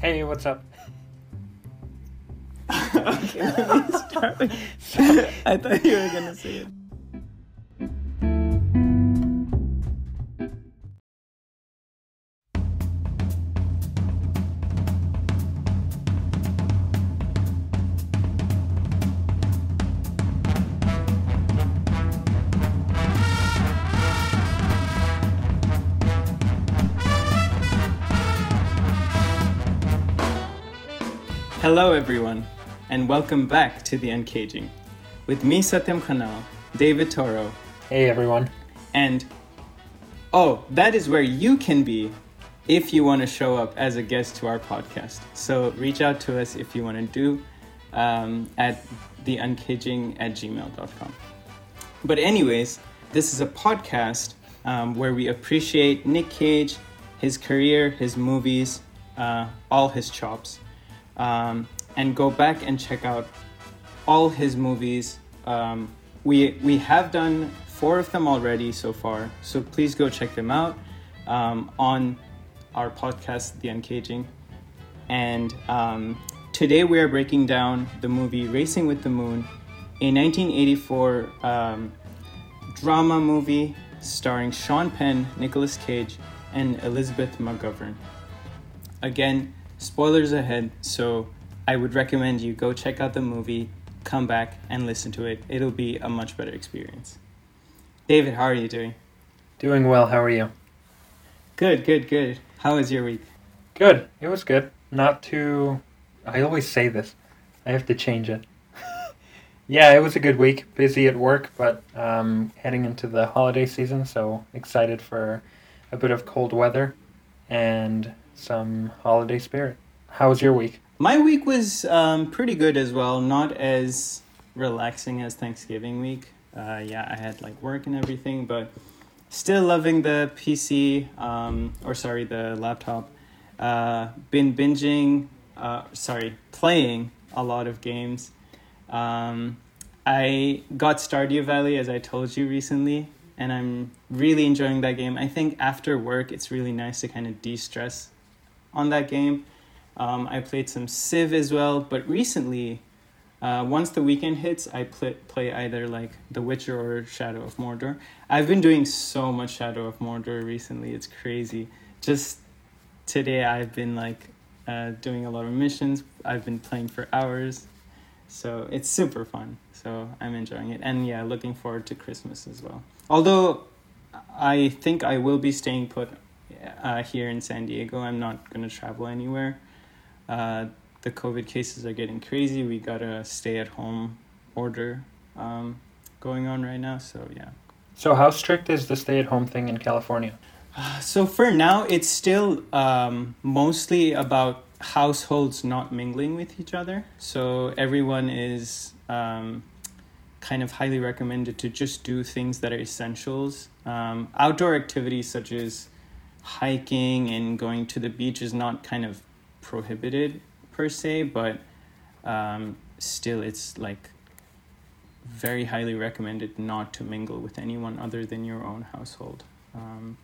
Hey, what's up? okay, let me start. I thought you were gonna say it. Hello, everyone, and welcome back to The Uncaging. With me, Satyam Khanal, David Toro, Hey, everyone. and oh, that is where you can be if you want to show up as a guest to our podcast. So reach out to us if you want to do um, at theuncaging at gmail.com. But, anyways, this is a podcast um, where we appreciate Nick Cage, his career, his movies, uh, all his chops, um, and go back and check out all his movies. Um, we we have done four of them already so far, so please go check them out um, on our podcast, The Uncaging. And um, today we are breaking down the movie Racing with the Moon, a 1984 um, drama movie starring Sean Penn, Nicolas Cage, and Elizabeth McGovern. Again, spoilers ahead, so I would recommend you go check out the movie, come back and listen to it. It'll be a much better experience. David, how are you doing? Doing well. How are you? Good, good, good. How was your week? Good. It was good. Not too. I always say this. I have to change it. yeah, it was a good week. Busy at work, but um, heading into the holiday season, so excited for a bit of cold weather and some holiday spirit. How was your week? My week was um, pretty good as well. Not as relaxing as Thanksgiving week. Uh, yeah, I had like work and everything, but still loving the PC, um, or sorry, the laptop. Uh, been binging, uh, sorry, playing a lot of games. Um, I got Stardew Valley as I told you recently, and I'm really enjoying that game. I think after work, it's really nice to kind of de stress on that game. Um, I played some Civ as well, but recently, uh, once the weekend hits, I play, play either like The Witcher or Shadow of Mordor. I've been doing so much Shadow of Mordor recently, it's crazy. Just today, I've been like uh, doing a lot of missions, I've been playing for hours, so it's super fun. So I'm enjoying it, and yeah, looking forward to Christmas as well. Although I think I will be staying put uh, here in San Diego, I'm not going to travel anywhere. Uh, the COVID cases are getting crazy. We got a stay at home order um, going on right now. So, yeah. So, how strict is the stay at home thing in California? So, for now, it's still um, mostly about households not mingling with each other. So, everyone is um, kind of highly recommended to just do things that are essentials. Um, outdoor activities such as hiking and going to the beach is not kind of prohibited per se, but um, still it's like very highly recommended not to mingle with anyone other than your own household. Um,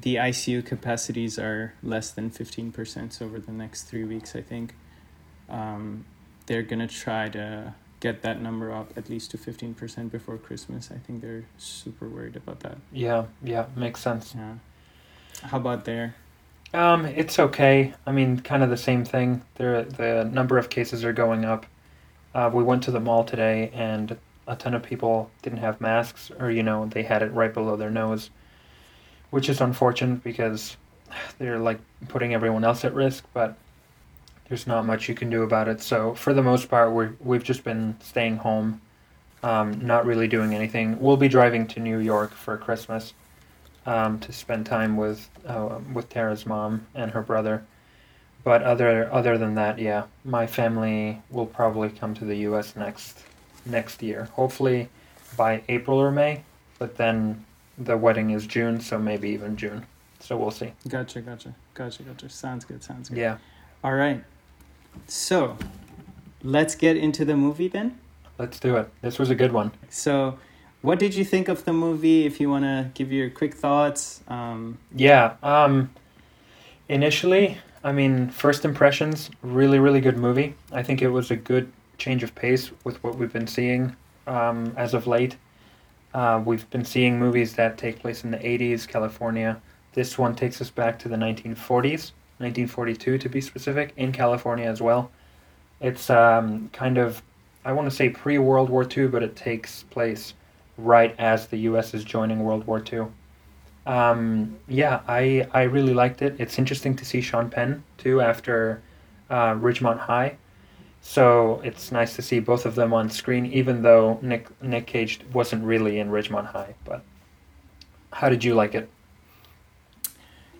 the ICU capacities are less than 15%, so over the next three weeks, I think. Um, they're going to try to get that number up at least to 15% before Christmas. I think they're super worried about that. Yeah, yeah, makes sense. Yeah. How about there? Um, it's okay. I mean, kind of the same thing. There, the number of cases are going up. Uh, we went to the mall today, and a ton of people didn't have masks, or you know, they had it right below their nose, which is unfortunate because they're like putting everyone else at risk. But there's not much you can do about it. So for the most part, we we've just been staying home, um, not really doing anything. We'll be driving to New York for Christmas um, to spend time with uh, with Tara's mom and her brother. But other other than that, yeah, my family will probably come to the U.S. next next year. Hopefully by April or May. But then the wedding is June, so maybe even June. So we'll see. Gotcha, gotcha, gotcha, gotcha. Sounds good, sounds good. Yeah. All right. So, let's get into the movie then. Let's do it. This was a good one. So, what did you think of the movie? If you want to give your quick thoughts. Um, Yeah. Um, initially, I mean, first impressions, really, really good movie. I think it was a good change of pace with what we've been seeing um, as of late. Uh, we've been seeing movies that take place in the 80s, California. This one takes us back to the 1940s, 1942 to be specific, in California as well. It's um, kind of, I want to say pre World War II, but it takes place right as the U.S. is joining World War II. Um, yeah, I I really liked it. It's interesting to see Sean Penn too after uh, Ridgemont High. So it's nice to see both of them on screen, even though Nick Nick Cage wasn't really in Ridgemont High. But how did you like it?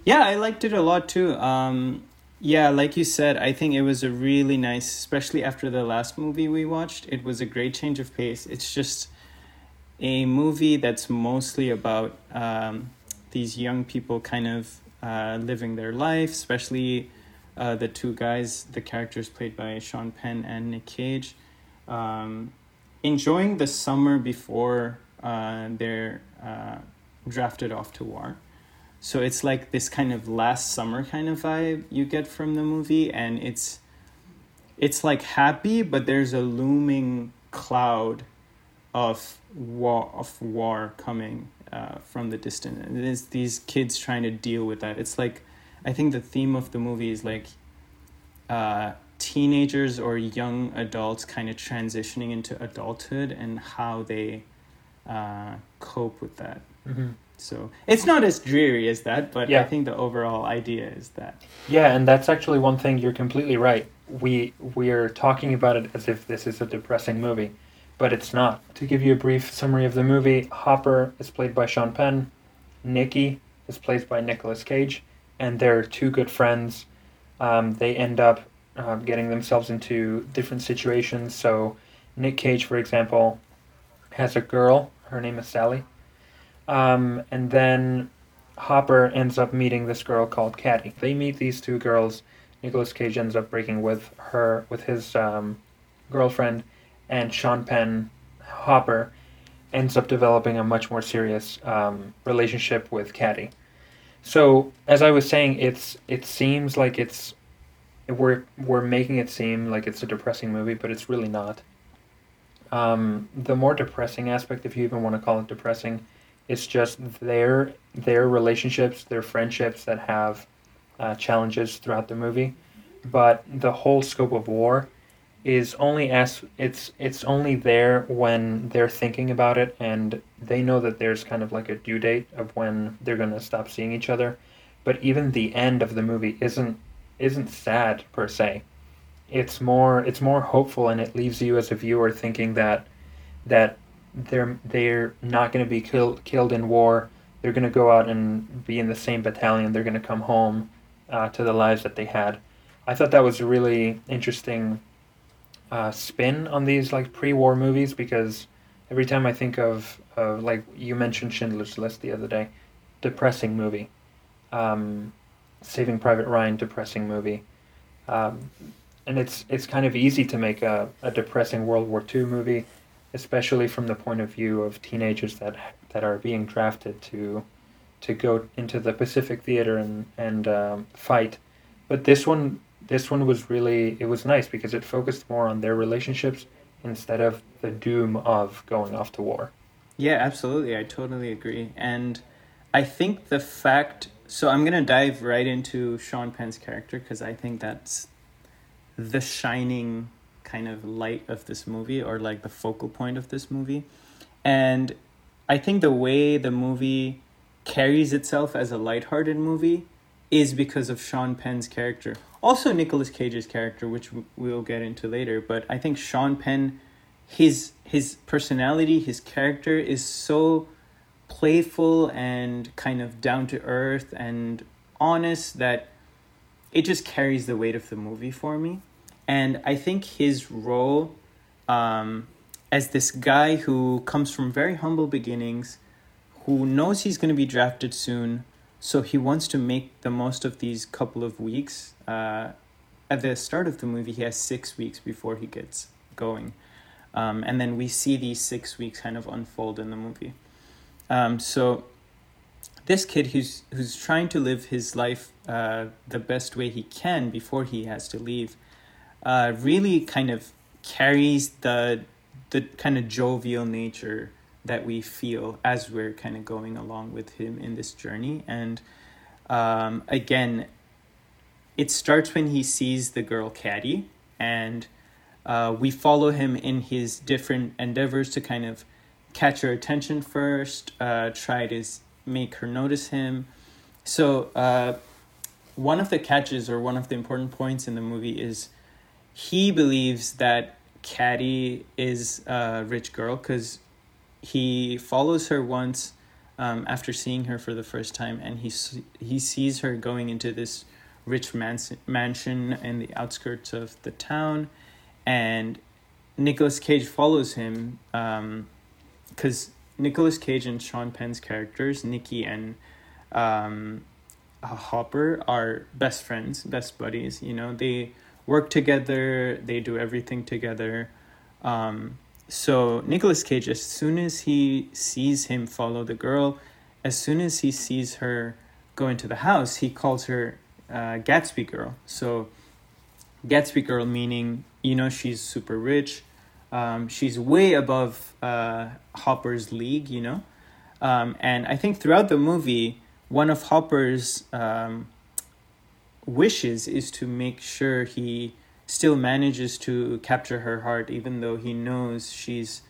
Yeah, I liked it a lot too. Um, yeah, like you said, I think it was a really nice, especially after the last movie we watched. It was a great change of pace. It's just a movie that's mostly about um, these young people kind of uh, living their life, especially uh, the two guys, the characters played by Sean Penn and Nick Cage, um, enjoying the summer before uh, they're uh, drafted off to war. So it's like this kind of last summer kind of vibe you get from the movie, and it's it's like happy, but there's a looming cloud of war of war coming uh, from the distance. And it is these kids trying to deal with that. It's like, I think the theme of the movie is like uh, teenagers or young adults kind of transitioning into adulthood and how they uh, cope with that. Mm-hmm. So it's not as dreary as that, but Yeah. I think the overall idea is that. Yeah, and that's actually one thing you're completely right. We we're talking about it as if this is a depressing movie, but it's not. To give you a brief summary of the movie, Hopper is played by Sean Penn, Nikki is played by Nicolas Cage, and they're two good friends. Um, they end up uh, getting themselves into different situations. So, Nick Cage, for example, has a girl. Her name is Sally. Um, and then Hopper ends up meeting this girl called Caddy. They meet these two girls. Nicolas Cage ends up breaking with her, with his um, girlfriend, and Sean Penn, Hopper, ends up developing a much more serious um, relationship with Caddy. So, as I was saying, it's it seems like it's we're we're making it seem like it's a depressing movie, but it's really not. Um, the more depressing aspect, if you even want to call it depressing, it's just their their relationships, their friendships that have uh, challenges throughout the movie. But the whole scope of war is only as it's it's only there when they're thinking about it and they know that there's kind of like a due date of when they're gonna stop seeing each other. But even the end of the movie isn't isn't sad per se. It's more it's more hopeful and it leaves you as a viewer thinking that that they're they're not going to be killed killed in war. They're going to go out and be in the same battalion. They're going to come home uh, to the lives that they had. I thought that was a really interesting uh, spin on these like pre-war movies because every time I think of of like you mentioned Schindler's List the other day, depressing movie. Um, Saving Private Ryan, depressing movie. Um, and it's it's kind of easy to make a, a depressing World War II movie especially from the point of view of teenagers that that are being drafted to to go into the Pacific Theater and and um, fight. But this one this one was really it was nice because it focused more on their relationships instead of the doom of going off to war. Yeah, absolutely. I totally agree. And I think the fact so I'm going to dive right into Sean Penn's character because I think that's the shining kind of light of this movie or like the focal point of this movie. And I think the way the movie carries itself as a lighthearted movie is because of Sean Penn's character. Also Nicolas Cage's character, which we'll get into later, but I think Sean Penn his his personality, his character is so playful and kind of down to earth and honest that it just carries the weight of the movie for me. And I think his role um, as this guy who comes from very humble beginnings, who knows he's going to be drafted soon, so he wants to make the most of these couple of weeks. Uh, at the start of the movie, he has six weeks before he gets going. Um, and then we see these six weeks kind of unfold in the movie. Um, so this kid who's who's trying to live his life uh, the best way he can before he has to leave, uh, really kind of carries the the kind of jovial nature that we feel as we're kind of going along with him in this journey. And um, again, it starts when he sees the girl Caddy, and uh, we follow him in his different endeavors to kind of catch her attention first, uh, try to make her notice him. So, uh, one of the catches or one of the important points in the movie is he believes that Caddy is a rich girl because he follows her once um, after seeing her for the first time, and he he sees her going into this rich mans- mansion in the outskirts of the town, and Nicolas Cage follows him because um, Nicolas Cage and Sean Penn's characters, Nikki and um, Hopper, are best friends, best buddies. You know, they work together, they do everything together. Um, so Nicolas Cage, as soon as he sees him follow the girl, as soon as he sees her go into the house, he calls her uh, Gatsby girl. So Gatsby girl meaning you know she's super rich, um, she's way above uh, Hopper's league, you know, um, and I think throughout the movie, one of Hopper's um, wishes is to make sure he still manages to capture her heart, even though he knows she's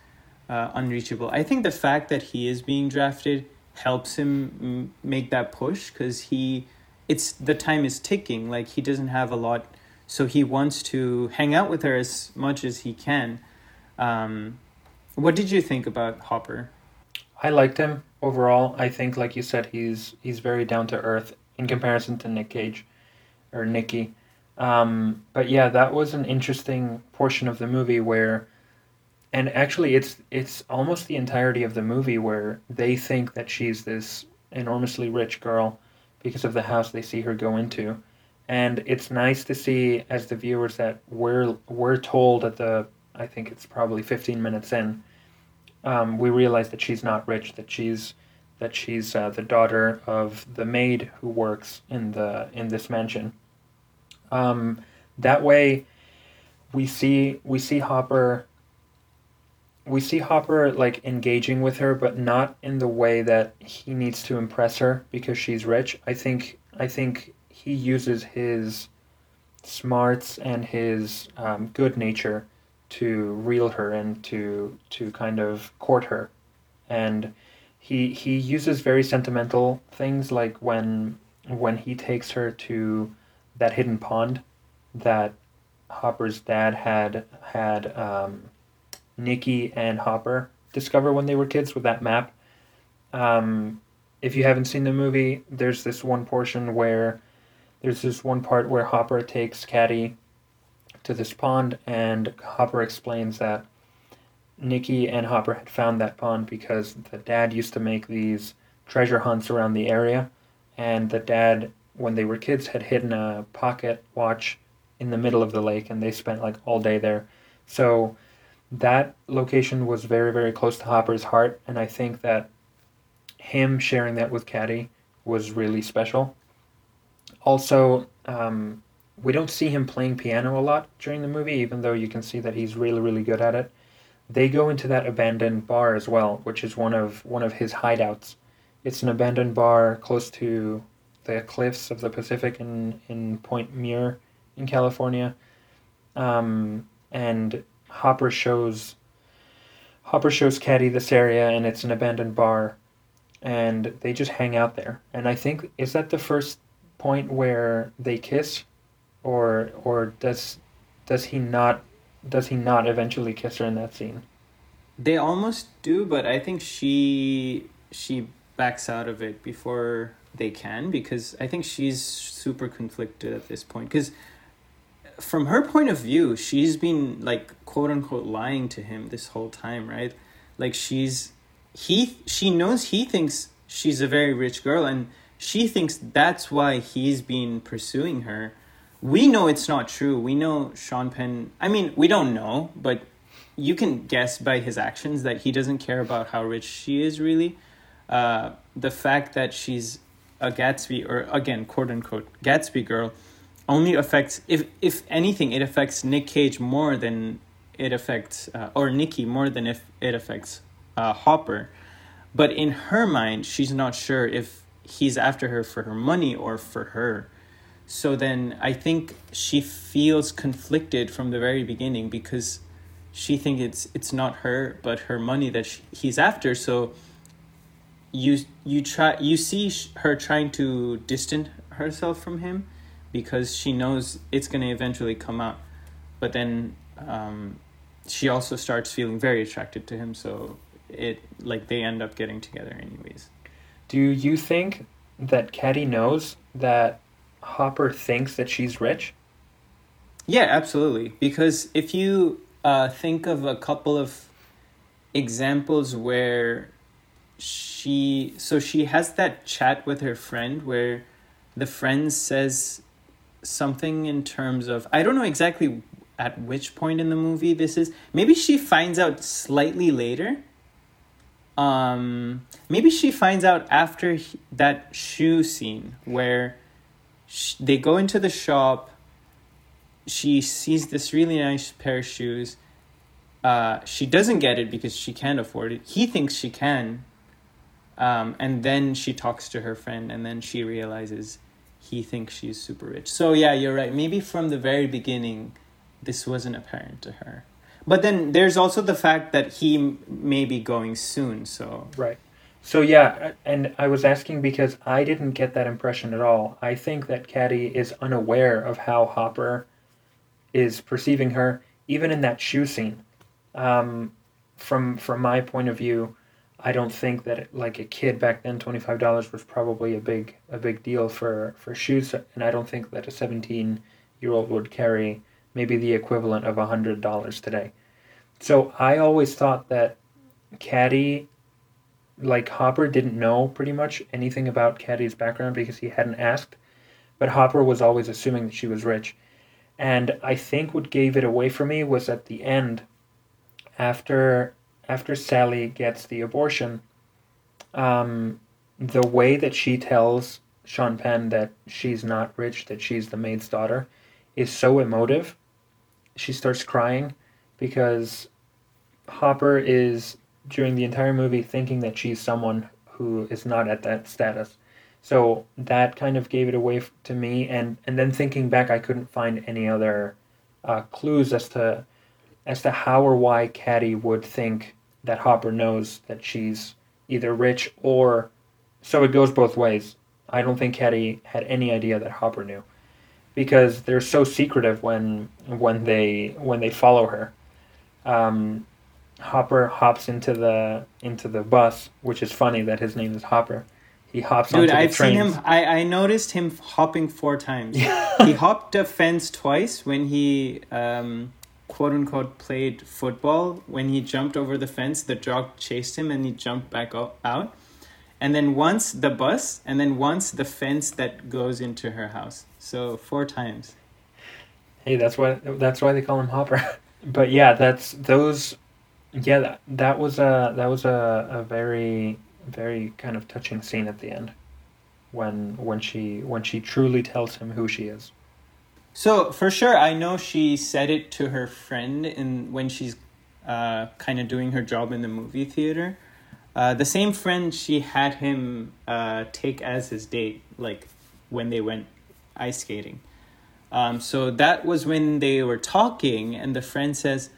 uh, unreachable. I think the fact that he is being drafted helps him make that push because he, it's the time is ticking. Like he doesn't have a lot, so he wants to hang out with her as much as he can. Um, what did you think about Hopper? I liked him overall. I think, like you said, he's he's very down to earth in comparison to Nick Cage or Nikki. Um, but yeah, that was an interesting portion of the movie where, and actually, it's it's almost the entirety of the movie where they think that she's this enormously rich girl because of the house they see her go into, and it's nice to see as the viewers that we're we're told at the I think it's probably fifteen minutes in, um, we realize that she's not rich, that she's that she's uh, the daughter of the maid who works in the in this mansion um, that way, we see we see Hopper. We see Hopper like engaging with her, but not in the way that he needs to impress her because she's rich. I think I think he uses his smarts and his um, good nature to reel her and to to kind of court her, and he he uses very sentimental things like when when he takes her to that hidden pond that Hopper's dad had had um, Nikki and Hopper discover when they were kids with that map. Um, if you haven't seen the movie, there's this one portion where there's this one part where Hopper takes Caddy to this pond, and Hopper explains that Nikki and Hopper had found that pond because the dad used to make these treasure hunts around the area, and the dad when they were kids had hidden a pocket watch in the middle of the lake and they spent like all day there. So that location was very very close to Hopper's heart and I think that him sharing that with Caddy was really special. Also, um, we don't see him playing piano a lot during the movie, even though you can see that he's really really good at it. They go into that abandoned bar as well, which is one of one of his hideouts. It's an abandoned bar close to the cliffs of the Pacific in, in Point Muir in California. Um, and Hopper shows Hopper shows Caddy this area and it's an abandoned bar and they just hang out there. And I think is that the first point where they kiss or or does does he not does he not eventually kiss her in that scene? They almost do, but I think she she backs out of it before they can because I think she's super conflicted at this point. Because from her point of view she's been like quote unquote lying to him this whole time right? Like she's he she knows he thinks she's a very rich girl and she thinks that's why he's been pursuing her. We know it's not true. We know sean penn i mean we don't know but you can guess by his actions that he doesn't care about how rich she is really. Uh, the fact that she's a Gatsby or again quote unquote Gatsby girl only affects if if anything it affects Nick Cage more than it affects uh, or Nikki more than if it affects uh, Hopper. But in her mind, she's not sure if he's after her for her money or for her. So then I think she feels conflicted from the very beginning because she thinks it's it's not her but her money that she, he's after. So you you try you see her trying to distance herself from him because she knows it's going to eventually come out. But then um, she also starts feeling very attracted to him. So it like they end up getting together anyways. Do you think that Caddy knows that Hopper thinks that she's rich? Yeah, absolutely. Because if you uh, think of a couple of examples where she so she has that chat with her friend where the friend says something in terms of I don't know exactly at which point in the movie this is. Maybe she finds out slightly later. Um maybe she finds out after he, that shoe scene where they go into the shop. She sees this really nice pair of shoes. Uh she doesn't get it because she can't afford it. He thinks she can um and then she talks to her friend and then she realizes he thinks she's super rich so yeah you're right maybe from the very beginning this wasn't apparent to her but then there's also the fact that he may be going soon, so. Right. So yeah, and I was asking because I didn't get that impression at all. I think that Caddy is unaware of how Hopper is perceiving her, even in that shoe scene. Um, from from my point of view, I don't think that like a kid back then, twenty five dollars was probably a big a big deal for for shoes, and I don't think that a seventeen year old would carry maybe the equivalent of hundred dollars today. So I always thought that Caddy, like Hopper, didn't know pretty much anything about Caddy's background because he hadn't asked, but Hopper was always assuming that she was rich. And I think what gave it away for me was at the end, after after Sally gets the abortion, um, the way that she tells Sean Penn that she's not rich, that she's the maid's daughter, is so emotive. She starts crying because Hopper is during the entire movie thinking that she's someone who is not at that status. So that kind of gave it away to me, and and then thinking back, I couldn't find any other uh, clues as to as to how or why Caddy would think that Hopper knows that she's either rich or so it goes both ways. I don't think Caddy had any idea that Hopper knew because they're so secretive when when they when they follow her um, Hopper hops into the into the bus, which is funny that his name is Hopper. He hops Dude, onto the train. Dude, I've trains. seen him. I, I noticed him hopping four times. he hopped a fence twice when he um, quote unquote played football. When he jumped over the fence, the dog chased him and he jumped back out. And then once the bus, and then once the fence that goes into her house. So four times. Hey, that's why that's why they call him Hopper. but yeah, that's those. Yeah, that, that was a that was a, a very very kind of touching scene at the end, when when she when she truly tells him who she is. So for sure, I know she said it to her friend in when she's uh, kind of doing her job in the movie theater. Uh, the same friend she had him uh, take as his date, like when they went ice skating. Um, so that was when they were talking, and the friend says,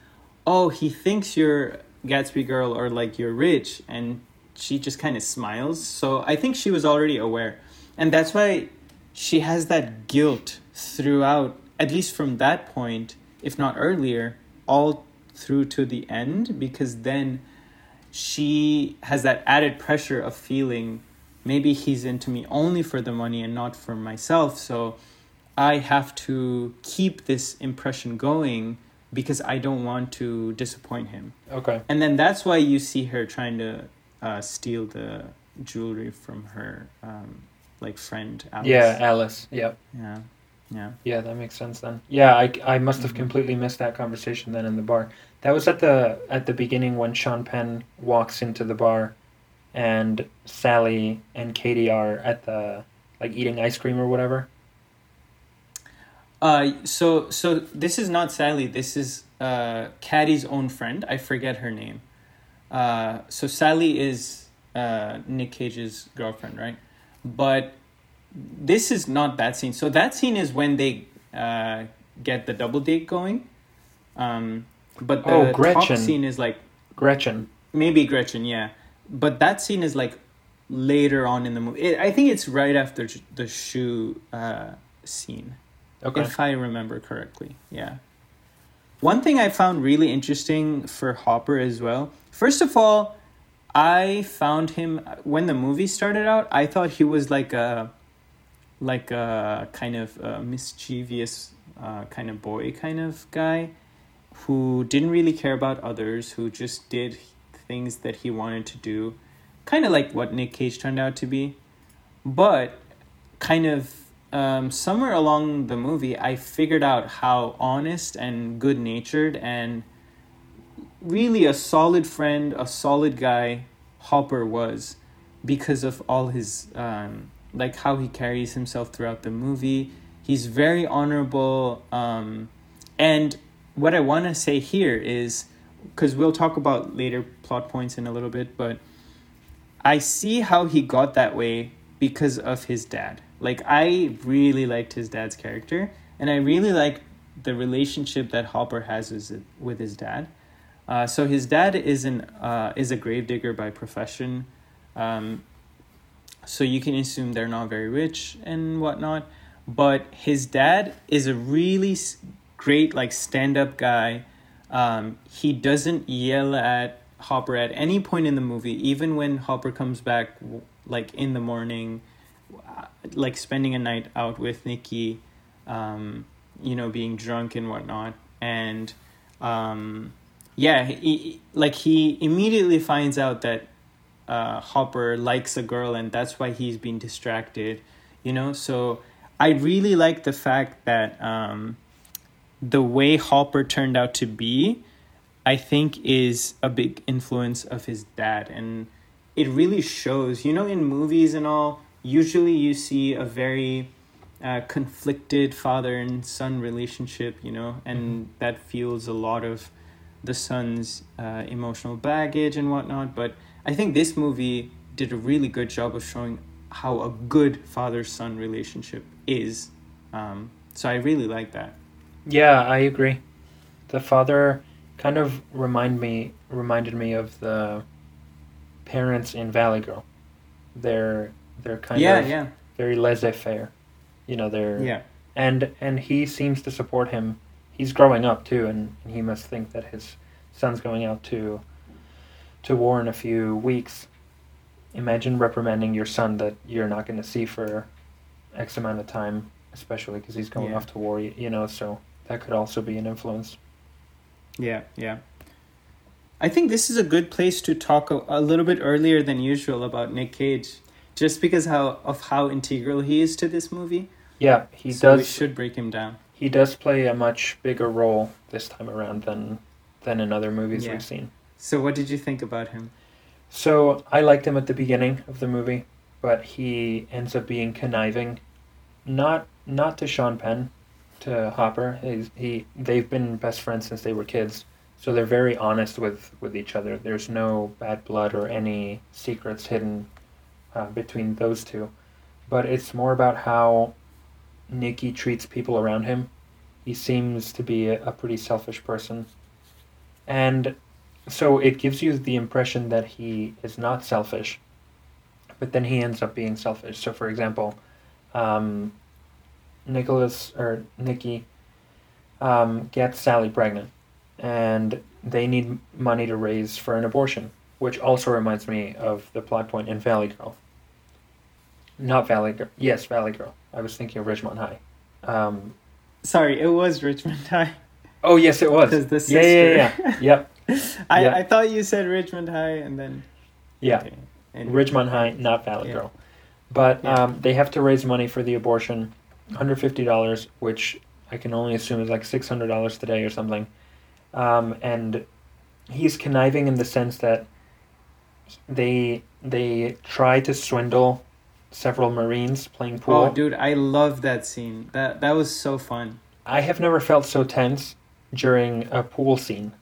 "Oh, he thinks you're Gatsby girl or like you're rich," and she just kind of smiles. So I think she was already aware, and that's why she has that guilt throughout, at least from that point, if not earlier, all through to the end, because then she has that added pressure of feeling maybe he's into me only for the money and not for myself. So I have to keep this impression going because I don't want to disappoint him. Okay. And then that's why you see her trying to uh, steal the jewelry from her um, like friend Alice. Yeah, Alice. Yep. Yeah. Yeah. Yeah, that makes sense then. Yeah, I, I must have Mhm. completely missed that conversation then in the bar. That was at the at the beginning when Sean Penn walks into the bar and Sally and Katie are at the like eating ice cream or whatever. Uh, so so this is not Sally. This is uh, Caddy's own friend. I forget her name. Uh, so Sally is uh, Nick Cage's girlfriend, right? But this is not that scene. So that scene is when they uh, get the double date going. Um, but the Oh, Gretchen. top scene is like Gretchen. maybe Gretchen, yeah. But that scene is like later on in the movie. It, I think it's right after the shoe uh, scene Okay. if I remember correctly. Yeah. One thing I found really interesting for Hopper as well. First of all, I found him when the movie started out. I thought he was like a, like a kind of a mischievous uh, kind of boy kind of guy, who didn't really care about others, who just did things that he wanted to do, kind of like what Nick Cage turned out to be, but kind of um, somewhere along the movie, I figured out how honest and good natured and really a solid friend, a solid guy Hopper was because of all his, um, like how he carries himself throughout the movie. He's very honorable. Um, and what I want to say here is because we'll talk about later plot points in a little bit, but I see how he got that way because of his dad. Like I really liked his dad's character, and I really like the relationship that Hopper has with his dad. Uh, so his dad is an uh, is a gravedigger by profession, um, so you can assume they're not very rich and whatnot. But his dad is a really great like stand up guy. Um, he doesn't yell at Hopper at any point in the movie, even when Hopper comes back like in the morning, uh, like spending a night out with Nikki, um, you know, being drunk and whatnot, and um, yeah, he- like he immediately finds out that uh, Hopper likes a girl, and that's why he's being distracted, you know. So I really like the fact that um, the way Hopper turned out to be, I think, is a big influence of his dad, and it really shows. You know, in movies and all, usually you see a very uh, conflicted father and son relationship, you know, and that feels a lot of the son's uh, emotional baggage and whatnot. But I think this movie did a really good job of showing how a good father son relationship is. Um, so I really like that. Yeah, I agree. The father kind of remind me reminded me of the parents in Valley Girl. They're they're kind yeah, of yeah, very laissez faire. You know, they're yeah, and and he seems to support him. He's growing up too, and, and he must think that his son's going out to to war in a few weeks. Imagine reprimanding your son that you're not going to see for X amount of time, especially because he's going Yeah. off to war. You know, so that could also be an influence. yeah, yeah. I think this is a good place to talk a, a little bit earlier than usual about Nick Cage, just because how of how integral he is to this movie. Yeah, he so we does. should break him down. He does play a much bigger role this time around than than in other movies Yeah. we've seen. So what did you think about him? So I liked him at the beginning of the movie, but he ends up being conniving, not not to Sean Penn, to Hopper. He's, he they've been best friends since they were kids, so they're very honest with with each other. There's no bad blood or any secrets hidden uh, between those two, but it's more about how Nicky treats people around him. He seems to be a, a pretty selfish person, and so it gives you the impression that he is not selfish, but then he ends up being selfish. So, for example, um, Nicholas or Nikki um, gets Sally pregnant, and they need money to raise for an abortion, which also reminds me of the plot point in Valley Girl. Not Valley Girl. Yes, Valley Girl. I was thinking of Ridgemont High. Um, Sorry, it was Ridgemont High. oh yes, it was. the yeah, yeah, yeah, yeah. Yep. I, Yeah. I thought you said Ridgemont High and then Yeah. okay. And- Ridgemont High, not Valley Yeah. Girl. But Yeah. um, they have to raise money for the abortion, $150, which I can only assume is like $600 today or something. Um, and he's conniving in the sense that they they try to swindle several Marines playing pool. Oh, dude, I love that scene. That that was so fun. I have never felt so tense during a pool scene.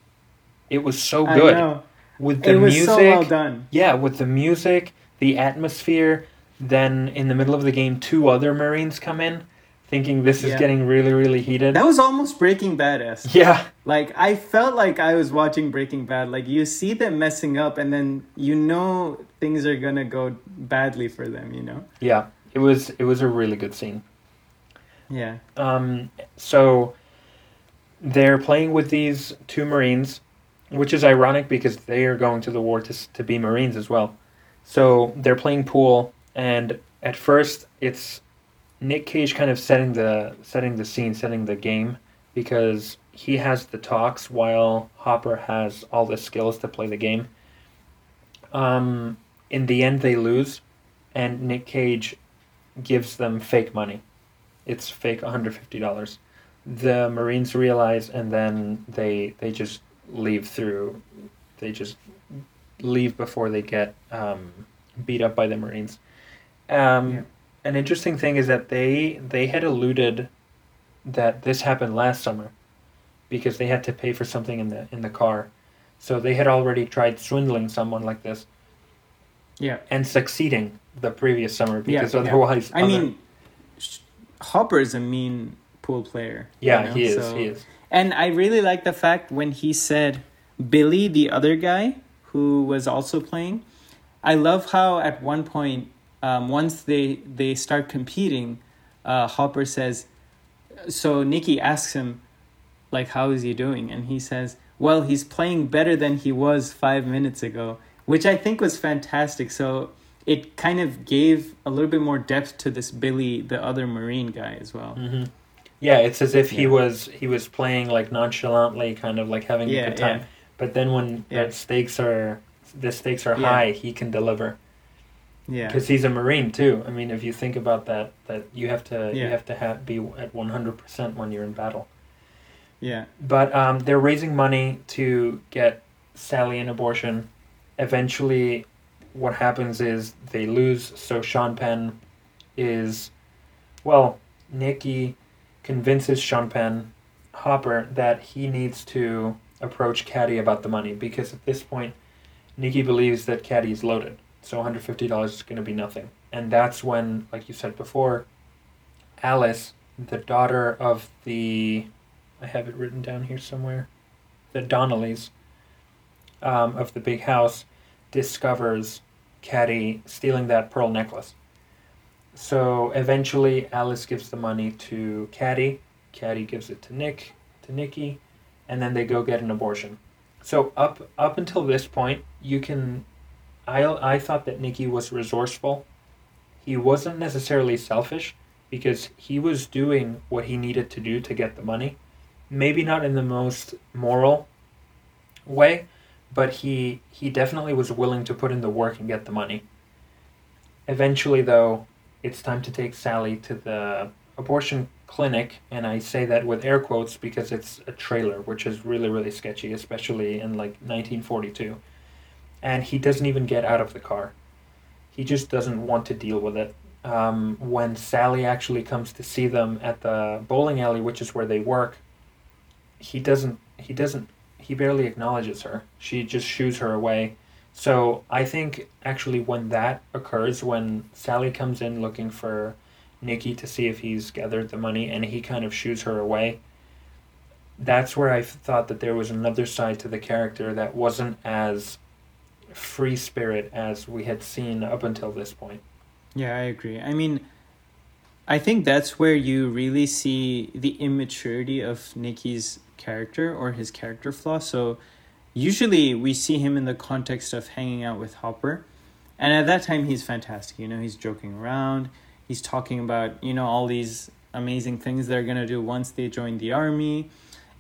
It was so I good know. with the It was music. so well done. Yeah, with the music, the atmosphere. Then in the middle of the game, two other Marines come in, thinking this is Yeah. getting really, really heated. That was almost Breaking Bad esque. yeah, Like I felt like I was watching Breaking Bad. Like you see them messing up, and then you know things are gonna go badly for them. You know. yeah. It was it was a really good scene. Yeah. Um, so they're playing with these two Marines, which is ironic because they are going to the war to to be Marines as well. So they're playing pool, and at first it's Nick Cage kind of setting the setting the scene, setting the game, because he has the talks while Hopper has all the skills to play the game. Um, in the end, they lose, and Nick Cage gives them fake money. It's fake one hundred fifty dollars. The Marines realize, and then they they just leave through. They just leave before they get um, beat up by the Marines. Um, Yeah. An interesting thing is that they they had alluded that this happened last summer because they had to pay for something in the in the car. So they had already tried swindling someone like this Yeah. and succeeding the previous summer because yeah. otherwise I other- mean, Hopper is a mean pool player. you yeah know, he is so- he is And I really like the fact when he said Billy, the other guy who was also playing. I love how at one point, um, once they they start competing, uh, Hopper says, so Nikki asks him, like, how is he doing? And he says, well, he's playing better than he was five minutes ago, which I think was fantastic. So it kind of gave a little bit more depth to this Billy, the other Marine guy, as well. hmm Yeah, it's as if he Yeah. was he was playing like nonchalantly, kind of like having Yeah, a good time. yeah. But then when the stakes are the stakes are high, he can deliver Yeah. because he's a marine too. I mean, if you think about that, that you have to you have to have be at one hundred percent when you're in battle. Yeah. But um, they're raising money to get Sally an abortion. Eventually, what happens is they lose. So Sean Penn is, well, Nikki convinces Sean Penn, Hopper, that he needs to approach Caddy about the money because at this point, Nikki believes that Caddy is loaded. So $150 is going to be nothing. And that's when, like you said before, Alice, the daughter of the I have it written down here somewhere. The Donnellys um, of the big house discovers Caddy stealing that pearl necklace. So eventually, Alice gives the money to Caddy. Caddy gives it to Nick, to Nikki, and then they go get an abortion. So up up until this point, you can. I I thought that Nikki was resourceful. He wasn't necessarily selfish because he was doing what he needed to do to get the money maybe not in the most moral way, but he he definitely was willing to put in the work and get the money. Eventually, though, it's time to take Sally to the abortion clinic, and I say that with air quotes because it's a trailer, which is really really sketchy, especially in like 1942. And he doesn't even get out of the car. He just doesn't want to deal with it. Um, when Sally actually comes to see them at the bowling alley, which is where they work, he doesn't he doesn't he barely acknowledges her she just shoos her away so i think actually when that occurs when sally comes in looking for nikki to see if he's gathered the money and he kind of shoos her away that's where i thought that there was another side to the character that wasn't as free spirit as we had seen up until this point Yeah, I agree. I mean, I think that's where you really see the immaturity of Nikki's character or his character flaw. So, usually we see him in the context of hanging out with Hopper. And at that time, he's fantastic. You know, he's joking around, he's talking about, you know, all these amazing things they're going to do once they join the army.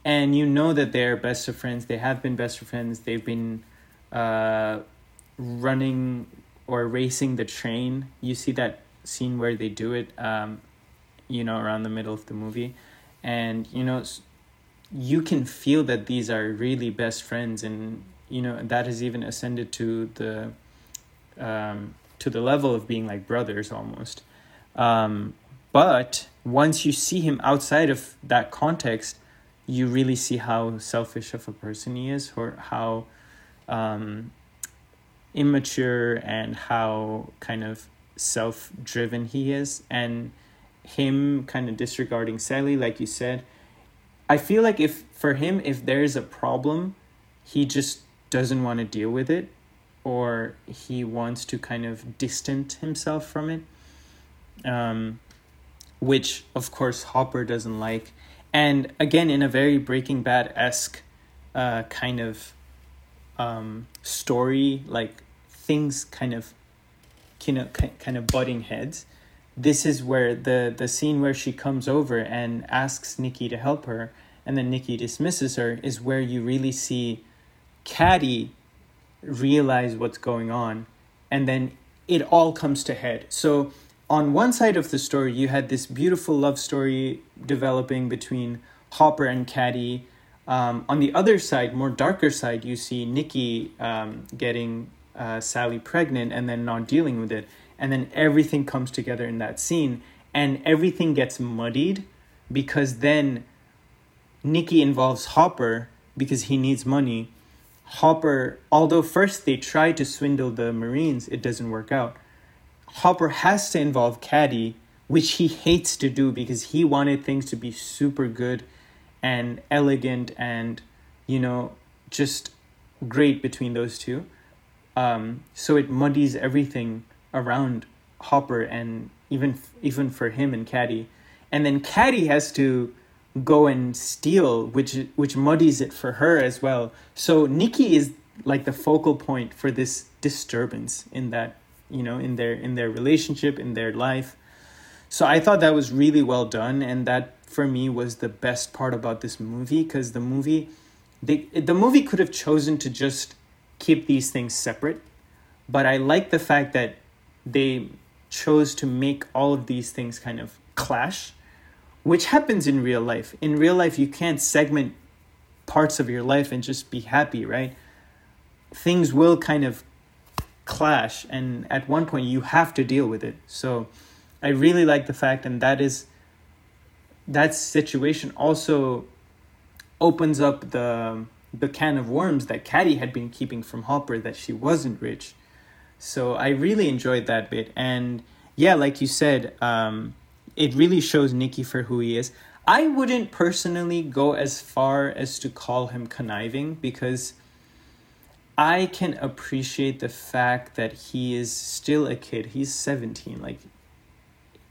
And you know that they're best of friends. They have been best of friends. They've been uh, running or racing the train. You see that scene where they do it, um, you know, around the middle of the movie. And, you know, you can feel that these are really best friends. And, you know, that has even ascended to the um, to the level of being like brothers almost. Um, but once you see him outside of that context, you really see how selfish of a person he is, or how um, immature and how kind of self driven he is. And him kind of disregarding Sally, like you said, I feel like if for him, if there's a problem, he just doesn't want to deal with it or he wants to kind of distant himself from it. Um, which of course Hopper doesn't like. And again, in a very Breaking Bad esque uh, kind of um, story, like things kind of, you know, kind of butting heads. This is where the the scene where she comes over and asks Nikki to help her, and then Nikki dismisses her, is where you really see Caddy realize what's going on, and then it all comes to head. So on one side of the story, you had this beautiful love story developing between Hopper and Caddy. Um, on the other side, more darker side, you see Nikki um, getting uh, Sally pregnant and then not dealing with it. And then everything comes together in that scene, and everything gets muddied because then Nikki involves Hopper because he needs money. Hopper, although first they try to swindle the Marines, it doesn't work out. Hopper has to involve Caddy, which he hates to do because he wanted things to be super good and elegant and, you know, just great between those two. Um, so it muddies everything around Hopper and even even for him and Caddy. And then Caddy has to go and steal, which which muddies it for her as well. So Nikki is like the focal point for this disturbance in that you know in their in their relationship in their life so i thought that was really well done and that for me was the best part about this movie because the movie they the movie could have chosen to just keep these things separate but i like the fact that they chose to make all of these things kind of clash which happens in real life. In real life you can't segment parts of your life and just be happy right? Things will kind of clash and at one point you have to deal with it. So i really like the fact and that is that situation also opens up the the can of worms that Caddy had been keeping from Hopper that she wasn't rich. So I really enjoyed that bit, and yeah, like you said, um, it really shows Nikki for who he is. I wouldn't personally go as far as to call him conniving because I can appreciate the fact that he is still a kid. He's 17. Like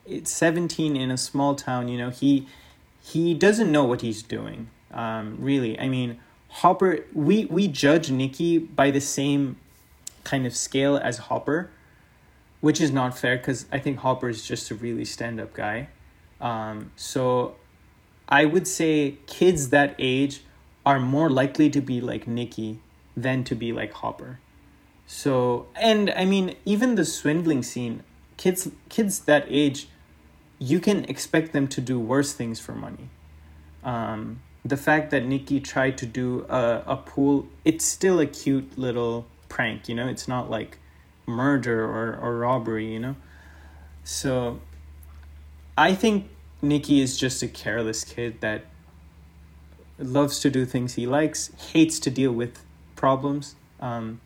it's 17 in a small town, you know, he he doesn't know what he's doing. Um, really. I mean, Hopper we we judge Nikki by the same kind of scale as Hopper, which is not fair cuz I think Hopper is just a really stand-up guy. Um, so I would say kids that age are more likely to be like Nikki than to be like Hopper. So, and I mean, even the swindling scene, kids kids that age, you can expect them to do worse things for money. Um, the fact that Nikki tried to do a, a pool, it's still a cute little prank, you know? It's not like murder or, or robbery, you know? So I think Nikki is just a careless kid that loves to do things he likes, hates to deal with problems. Um,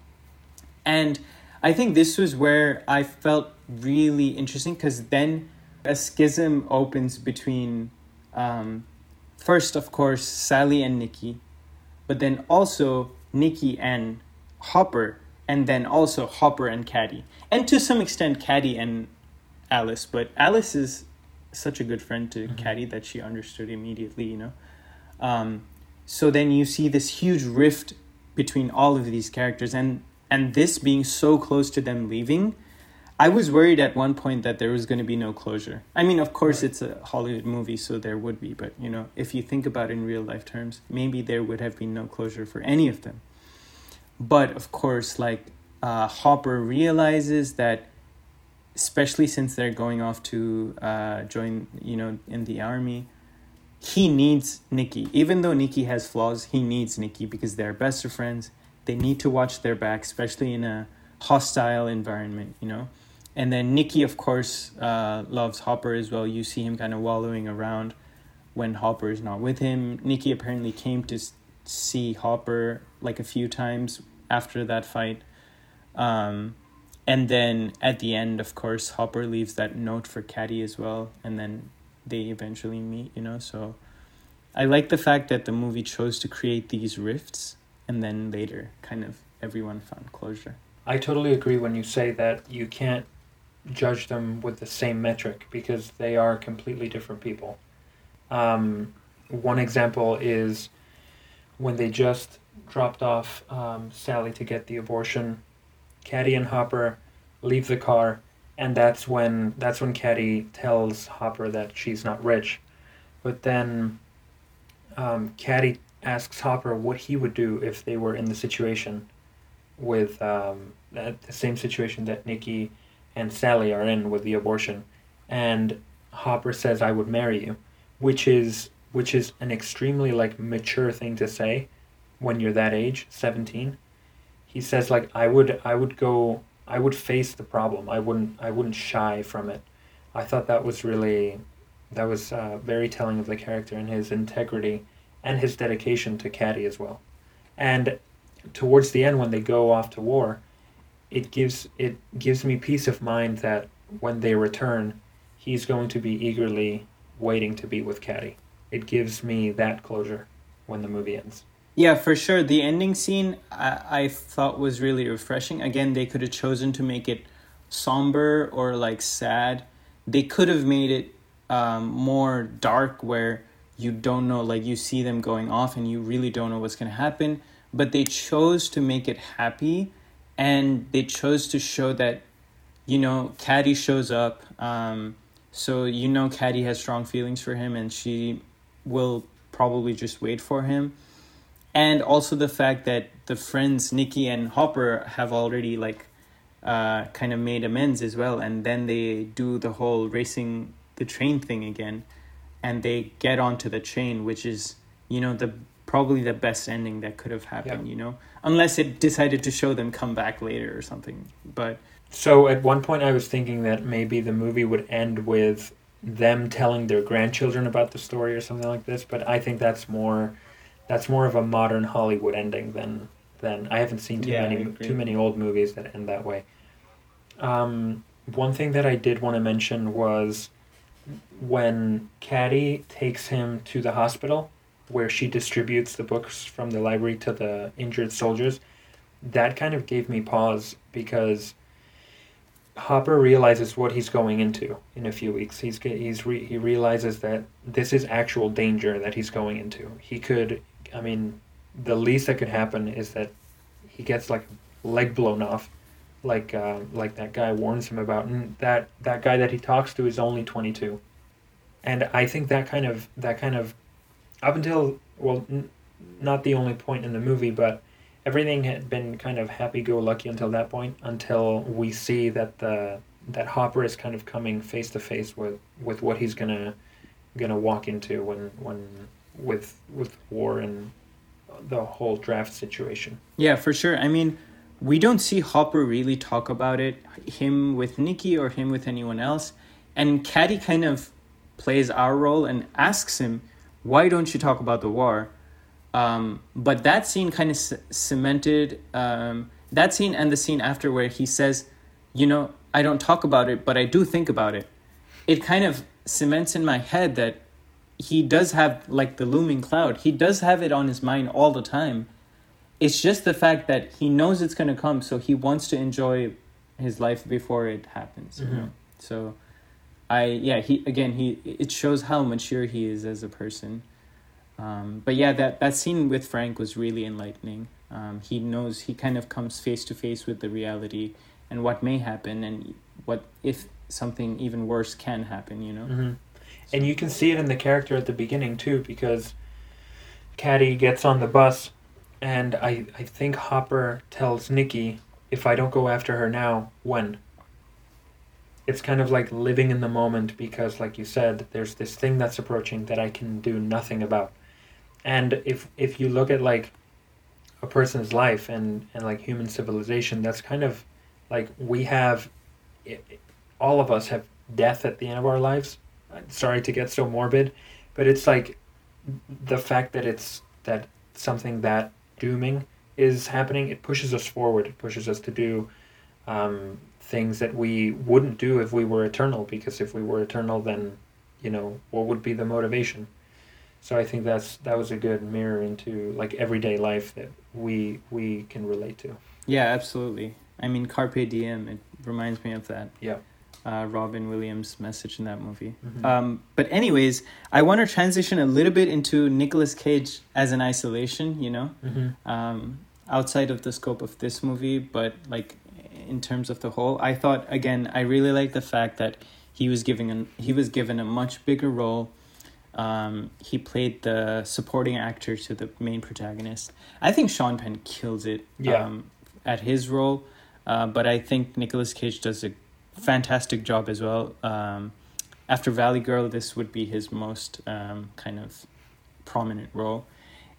and I think this was where I felt really interesting because then a schism opens between, um, first, of course, Sally and Nikki, but then also Nikki and Hopper, and then also Hopper and Caddy, and to some extent, Caddy and Alice. But Alice is such a good friend to mm-hmm. Caddy that she understood immediately, you know. Um, so then you see this huge rift between all of these characters and and this being so close to them leaving i was worried at one point that there was going to be no closure i mean of course right. it's a hollywood movie so there would be but you know if you think about it in real life terms maybe there would have been no closure for any of them but of course like uh, hopper realizes that especially since they're going off to uh, join you know in the army he needs Nikki. Even though Nikki has flaws, he needs Nikki because they're best of friends. They need to watch their back, especially in a hostile environment, you know. And then Nikki, of course, uh, loves Hopper as well. You see him kind of wallowing around when Hopper is not with him. Nikki apparently came to see Hopper like a few times after that fight. Um, and then at the end, of course, Hopper leaves that note for Caddy as well, and then they eventually meet, you know. So I like the fact that the movie chose to create these rifts, and then later, kind of everyone found closure. I totally agree when you say that you can't judge them with the same metric because they are completely different people. Um, one example is when they just dropped off um, Sally to get the abortion. Caddy and Hopper leave the car, and that's when that's when Caddy tells Hopper that she's not rich. But then um, Caddy asks Hopper what he would do if they were in the situation with um, the same situation that Nikki and Sally are in with the abortion, and Hopper says, "I would marry you," which is which is an extremely like mature thing to say when you're that age, seventeen. He says like, "I would I would go I would face the problem. I wouldn't I wouldn't shy from it." I thought that was really that was uh, very telling of the character and his integrity and his dedication to Caddy as well. And towards the end, when they go off to war, it gives it gives me peace of mind that when they return, he's going to be eagerly waiting to be with Caddy. It gives me that closure when the movie ends. Yeah, for sure. The ending scene I, I thought was really refreshing. Again, they could have chosen to make it somber or like sad. They could have made it um, more dark where you don't know, like you see them going off and you really don't know what's going to happen. But they chose to make it happy and they chose to show that you know caddy shows up um, so you know caddy has strong feelings for him and she will probably just wait for him. And also the fact that the friends nikki and hopper have already like uh, kind of made amends as well. And then they do the whole racing the train thing again. And they get onto the train which is you know the probably the best ending that could have happened you know? Unless it decided to show them come back later or something. But so at one point, I was thinking that maybe the movie would end with them telling their grandchildren about the story or something like this. But I think that's more that's more of a modern Hollywood ending than than I haven't seen too yeah, many too many old movies that end that way. Um, one thing that I did want to mention was when Caddy takes him to the hospital where she distributes the books from the library to the injured soldiers, that kind of gave me pause because Hopper realizes what he's going into in a few weeks. He's he's re, he realizes that this is actual danger that he's going into. He could, I mean, the least that could happen is that he gets like leg blown off, like uh, like that guy warns him about. And that that guy that he talks to is only twenty two, and I think that kind of that kind of up until well, n- not the only point in the movie, but everything had been kind of happy-go-lucky until that point. Until we see that the that Hopper is kind of coming face to face with with what he's gonna gonna walk into when when with with war and the whole draft situation. Yeah, for sure. I mean, we don't see Hopper really talk about it, him with Nikki or him with anyone else, and Caddy kind of plays our role and asks him why don't you talk about the war? Um, but that scene kind of c- cemented um, that scene and the scene after where he says, you know, I don't talk about it, but I do think about it. It kind of cements in my head that he does have like the looming cloud. He does have it on his mind all the time. It's just the fact that he knows it's going to come, so he wants to enjoy his life before it happens. Mm-hmm. You know? So I yeah he again he it shows how mature he is as a person. Um, but yeah, that that scene with Frank was really enlightening. Um, he knows he kind of comes face to face with the reality and what may happen and what if something even worse can happen. You know. Mm-hmm. And you can see it in the character at the beginning too, because Caddy gets on the bus, and I I think Hopper tells Nikki, "If I don't go after her now, when?" it's kind of like living in the moment because like you said there's this thing that's approaching that i can do nothing about and if if you look at like a person's life and and like human civilization that's kind of Like we have, all of us have death at the end of our lives. I'm sorry to get so morbid, but it's like the fact that it's that something that dooming is happening. It pushes us forward. It pushes us to do um, things that we wouldn't do if we were eternal. Because if we were eternal, then you know what would be the motivation? So I think that's that was a good mirror into like everyday life that we we can relate to. Yeah, absolutely. I mean, carpe diem. It reminds me of that. Yeah. Uh, Robin Williams' message in that movie. Mhm. Um, but anyways, I want to transition a little bit into Nicolas Cage as an isolation. You know, Mm-hmm. um, outside of the scope of this movie, but like in terms of the whole, I thought again, I really like the fact that he was giving an he was given a much bigger role. Um, he played the supporting actor to the main protagonist. I think Sean Penn kills it. Yeah. Um, at his role, uh, but I think Nicolas Cage does a fantastic job as well. Um, after Valley Girl, this would be his most um, kind of prominent role.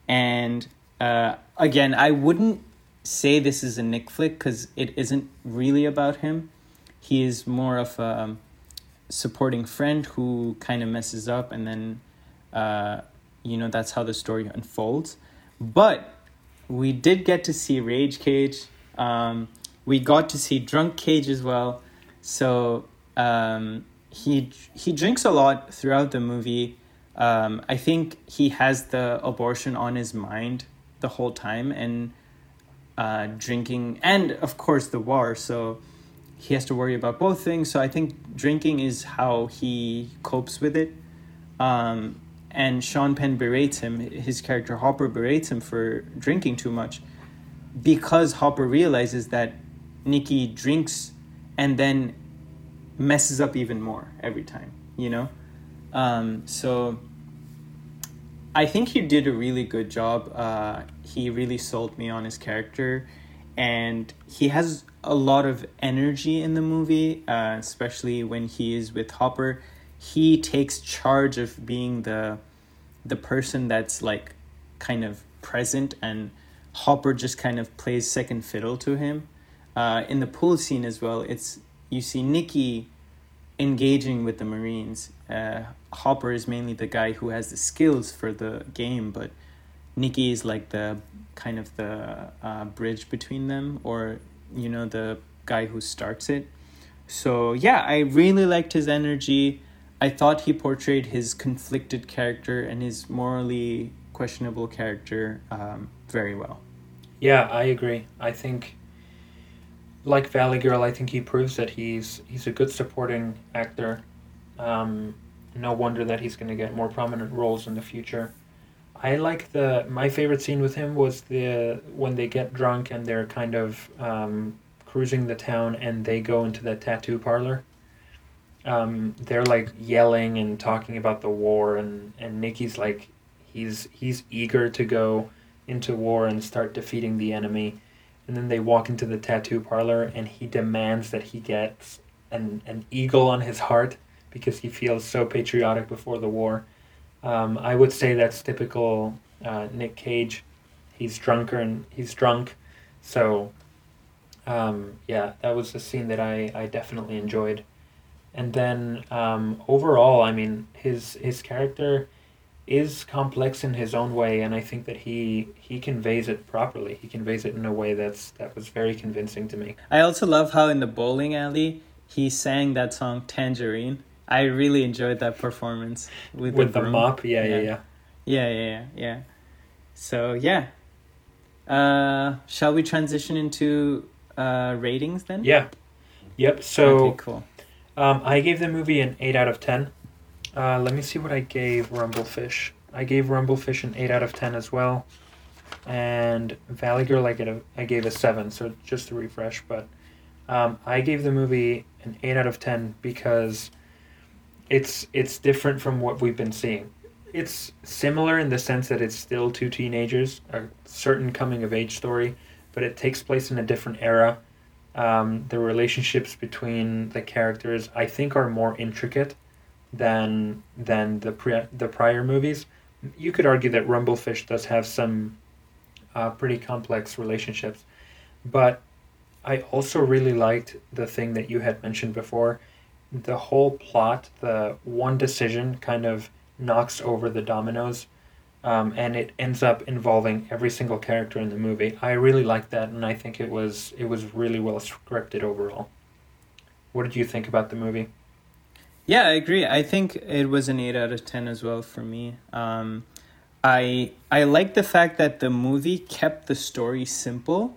And uh, again, I wouldn't say this is a Nick flick because it isn't really about him. He is more of a supporting friend who kind of messes up, and then, uh, you know, that's how the story unfolds. But we did get to see Rage Cage. Um, we got to see Drunk Cage as well. So um, he he drinks a lot throughout the movie. Um, I think he has the abortion on his mind the whole time and uh, drinking, and of course the war. So he has to worry about both things. So I think drinking is how he copes with it. Um, and Sean Penn berates him. His character Hopper berates him for drinking too much, because Hopper realizes that Nikki drinks and then messes up even more every time. You know, um, so I think he did a really good job. Uh, he really sold me on his character, and he has a lot of energy in the movie, uh, especially when he is with Hopper. He takes charge of being the the person that's like kind of present, and Hopper just kind of plays second fiddle to him. Uh, in the pool scene as well, it's you see Nikki engaging with the Marines. Uh, Hopper is mainly the guy who has the skills for the game, but Nikki is like the kind of the uh, bridge between them, or you know, the guy who starts it. So yeah, I really liked his energy. I thought he portrayed his conflicted character and his morally questionable character um, very well. Yeah, I agree. I think, like Valley Girl, I think he proves that he's he's a good supporting actor. Um, no wonder that he's going to get more prominent roles in the future. I like the my favorite scene with him was the when they get drunk and they're kind of um, cruising the town and they go into the tattoo parlor. Um, they're like yelling and talking about the war and and Nikki's like he's he's eager to go into war and start defeating the enemy. And then they walk into the tattoo parlor and he demands that he gets an, an eagle on his heart because he feels so patriotic before the war. Um, I would say that's typical uh, Nick Cage. He's drunker and he's drunk. So, um, yeah, that was a scene that I, I definitely enjoyed. And then um, overall, I mean, his his character is complex in his own way, and I think that he he conveys it properly. He conveys it in a way that's that was very convincing to me. I also love how in the bowling alley he sang that song Tangerine. I really enjoyed that performance with, With the broom. mop, yeah, yeah, Yeah. yeah. Yeah, yeah, yeah, yeah. So yeah. Uh, shall we transition into uh ratings then? Yeah. Yep. So okay, cool. um, I gave the movie an eight out of ten. Uh, let me see what I gave Rumblefish. I gave Rumblefish an eight out of ten as well, and Valley Girl I get a I gave a seven. So just to refresh, but um, I gave the movie an eight out of ten because it's it's different from what we've been seeing. It's similar in the sense that it's still two teenagers, a certain coming of age story, but it takes place in a different era. Um, the relationships between the characters, I think, are more intricate than than the pre- the prior movies. You could argue that Rumblefish does have some uh, pretty complex relationships, but I also really liked the thing that you had mentioned before. The whole plot, the one decision kind of knocks over the dominoes, um, and it ends up involving every single character in the movie. I really liked that, and I think it was it was really well scripted overall. What did you think about the movie? Yeah, I agree. I think it was an eight out of ten as well for me. Um, I I like the fact that the movie kept the story simple,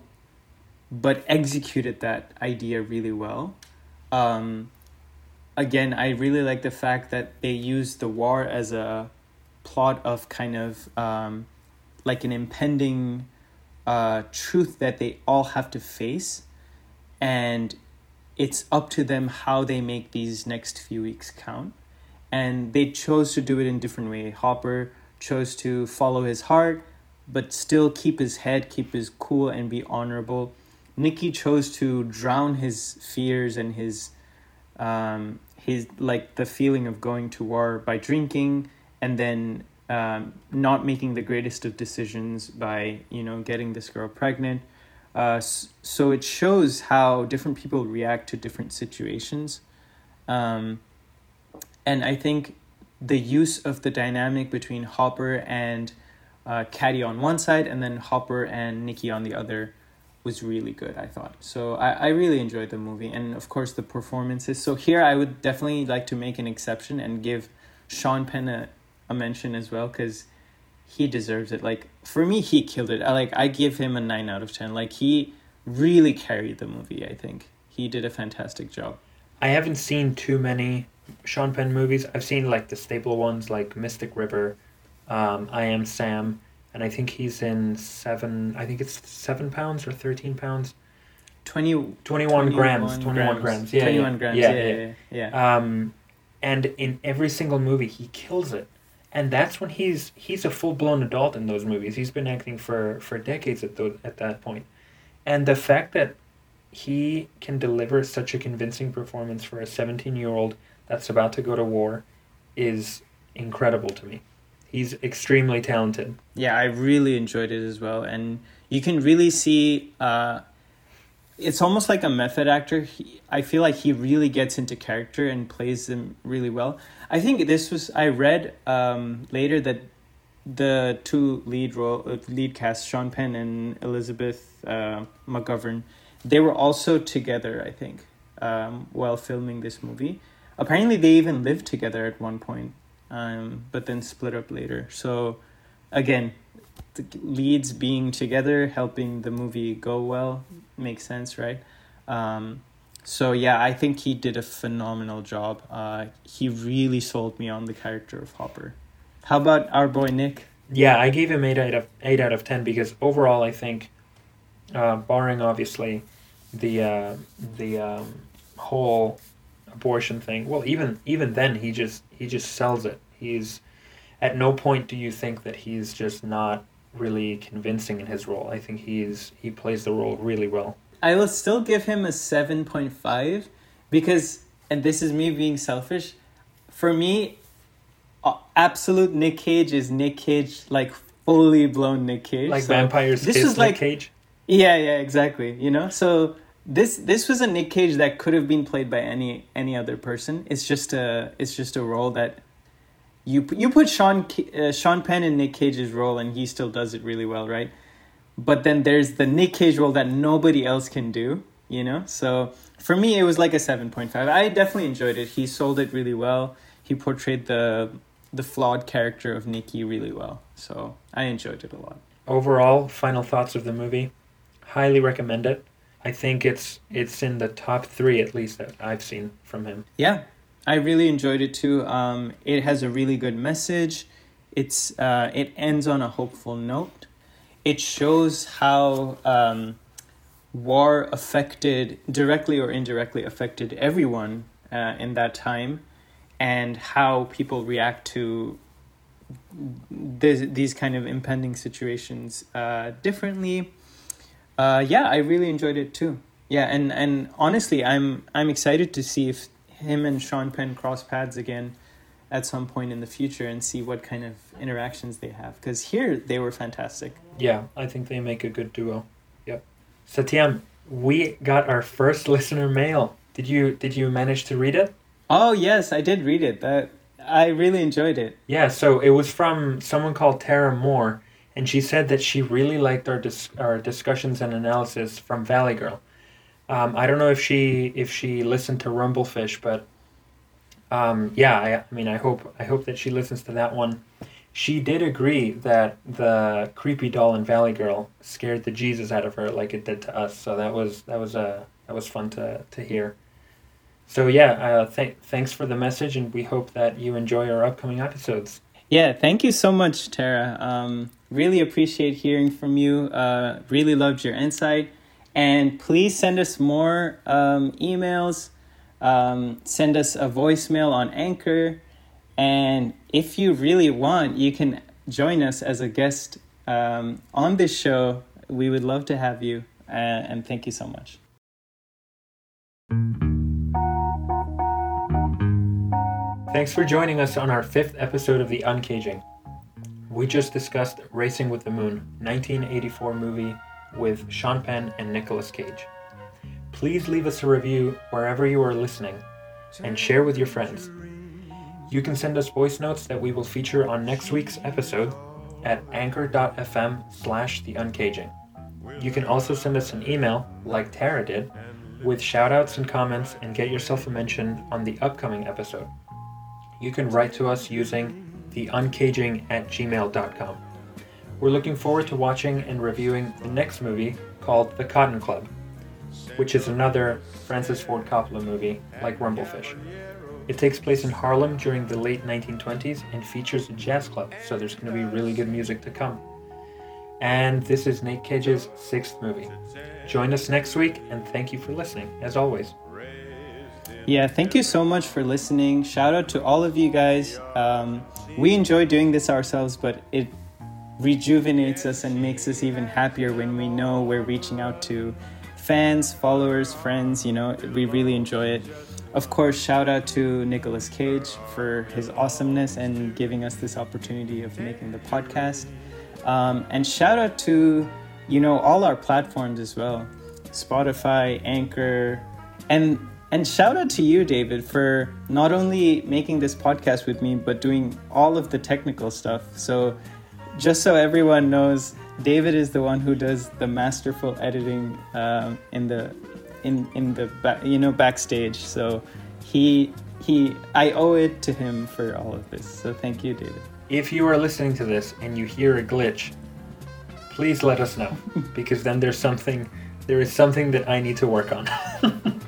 but executed that idea really well. Um, again, I really like the fact that they use the war as a plot of kind of um, like an impending uh, truth that they all have to face, and it's up to them how they make these next few weeks count. And they chose to do it in different way. Hopper chose to follow his heart, but still keep his head, keep his cool, and be honorable. Nicky chose to drown his fears and his um, his like the feeling of going to war by drinking and then um, not making the greatest of decisions by you know getting this girl pregnant. Uh, so it shows how different people react to different situations. Um, and i think the use of the dynamic between hopper and uh, caddy on one side and then hopper and nikki on the other was really good i thought. So I, I really enjoyed the movie and of course the performances. So here i would definitely like to make an exception and give sean penn a, a mention as well because he deserves it. Like for me he killed it. I, like i give him a 9 out of 10 like he really carried the movie i think. He did a fantastic job. I haven't seen too many Sean Penn movies. I've seen like the staple ones like Mystic River, um, I Am Sam, and I think he's in seven. I think it's seven pounds or thirteen pounds. 20, 21, 21 grams. 21 grams. Yeah. 21 yeah, grams Yeah. yeah yeah. yeah, yeah. Um, and in every single movie, he kills it. And that's when he's he's a full blown adult in those movies. He's been acting for for decades at those at that point, and the fact that he can deliver such a convincing performance for a seventeen year old that's about to go to war, is incredible to me. He's extremely talented. Yeah, I really enjoyed it as well, and you can really see. Uh, it's almost like a method actor. He, I feel like he really gets into character and plays them really well. I think this was. I read um, later that the two lead role uh, lead cast, Sean Penn and Elizabeth uh, McGovern, they were also together. I think um, while filming this movie. Apparently, they even lived together at one point, um, but then split up later. So, again, the leads being together, helping the movie go well, makes sense, right? Um, so yeah, I think he did a phenomenal job. Uh, he really sold me on the character of Hopper. How about our boy Nick? Yeah, I gave him eight out of eight out of ten because overall, I think, uh, barring obviously the uh, the um, whole abortion thing. Well, even even then, he just he just sells it. He's at no point do you think that he's just not really convincing in his role. I think he's he plays the role really well. I will still give him a seven point five because, and this is me being selfish. For me, absolute Nick Cage is Nick Cage, like fully blown Nick Cage. Like So Vampire's Kiss is Nick like Cage. Yeah, yeah, exactly. You know, so this this was a Nick Cage that could have been played by any any other person. It's just a it's just a role that you you put Sean uh, Sean Penn in Nick Cage's role and he still does it really well, right? But then there's the Nick Cage role that nobody else can do, you know? So for me it was like a 7.5. I definitely enjoyed it. He sold it really well. He portrayed the the flawed character of Nicky really well. So I enjoyed it a lot. Overall, final thoughts of the movie. Highly recommend it. I think it's it's in the top three at least that I've seen from him. Yeah, I really enjoyed it too. Um, it has a really good message. It's uh, it ends on a hopeful note. It shows how um, war affected directly or indirectly affected everyone uh, in that time, and how people react to this, these kind of impending situations uh, differently. Uh, yeah, I really enjoyed it too. Yeah, and and honestly, I'm I'm excited to see if him and Sean Penn cross paths again at some point in the future and see what kind of interactions they have. Because here they were fantastic. Yeah, I think they make a good duo. Yep. Satyam, we got our first listener mail. Did you did you manage to read it? Oh yes, I did read it. That I really enjoyed it. Yeah, so it was from someone called Tara Moore, and she said that she really liked our dis- our discussions and analysis from Valley Girl. Um, I don't know if she if she listened to Rumblefish, but um, yeah, I, I mean, I hope I hope that she listens to that one. She did agree that the creepy doll in Valley Girl scared the Jesus out of her, like it did to us. So that was that was uh, that was fun to to hear. So yeah, uh, th- thanks for the message, and we hope that you enjoy our upcoming episodes. Yeah, thank you so much, Tara. Um, really appreciate hearing from you. Uh, really loved your insight. And please send us more um, emails. Um, send us a voicemail on Anchor. And if you really want, you can join us as a guest um, on this show. We would love to have you. Uh, and thank you so much. Thanks for joining us on our fifth episode of The Uncaging. We just discussed Racing with the Moon, 1984 movie with Sean Penn and Nicolas Cage. Please leave us a review wherever you are listening and share with your friends. You can send us voice notes that we will feature on next week's episode at anchor.fm slash the uncaging. You can also send us an email, like Tara did, with shoutouts and comments and get yourself a mention on the upcoming episode you can write to us using theuncaging at gmail.com. We're looking forward to watching and reviewing the next movie called The Cotton Club, which is another Francis Ford Coppola movie like Rumblefish. It takes place in Harlem during the late 1920s and features a jazz club, so there's going to be really good music to come. And this is Nate Cage's sixth movie. Join us next week, and thank you for listening, as always. Yeah, thank you so much for listening. Shout out to all of you guys. Um, we enjoy doing this ourselves, but it rejuvenates us and makes us even happier when we know we're reaching out to fans, followers, friends. You know, we really enjoy it. Of course, shout out to Nicolas Cage for his awesomeness and giving us this opportunity of making the podcast. Um, and shout out to, you know, all our platforms as well Spotify, Anchor, and and shout out to you, David, for not only making this podcast with me, but doing all of the technical stuff. So, just so everyone knows, David is the one who does the masterful editing um, in the in in the back, you know backstage. So he he I owe it to him for all of this. So thank you, David. If you are listening to this and you hear a glitch, please let us know because then there's something there is something that I need to work on.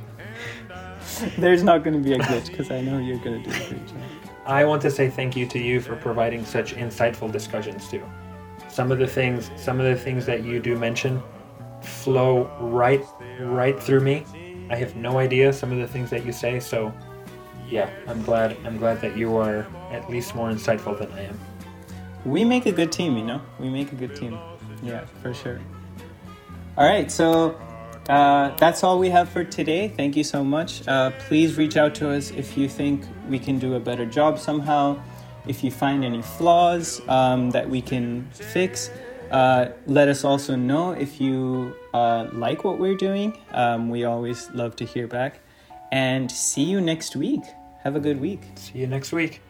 There's not going to be a glitch because I know you're going to do a great job. I want to say thank you to you for providing such insightful discussions too. Some of the things, some of the things that you do mention, flow right, right through me. I have no idea some of the things that you say, so yeah, I'm glad. I'm glad that you are at least more insightful than I am. We make a good team, you know. We make a good team. Yeah, for sure. All right, so uh, that's all we have for today. Thank you so much. Uh, please reach out to us if you think we can do a better job somehow. If you find any flaws um, that we can fix, uh, let us also know if you uh, like what we're doing. Um, we always love to hear back. And see you next week. Have a good week. See you next week.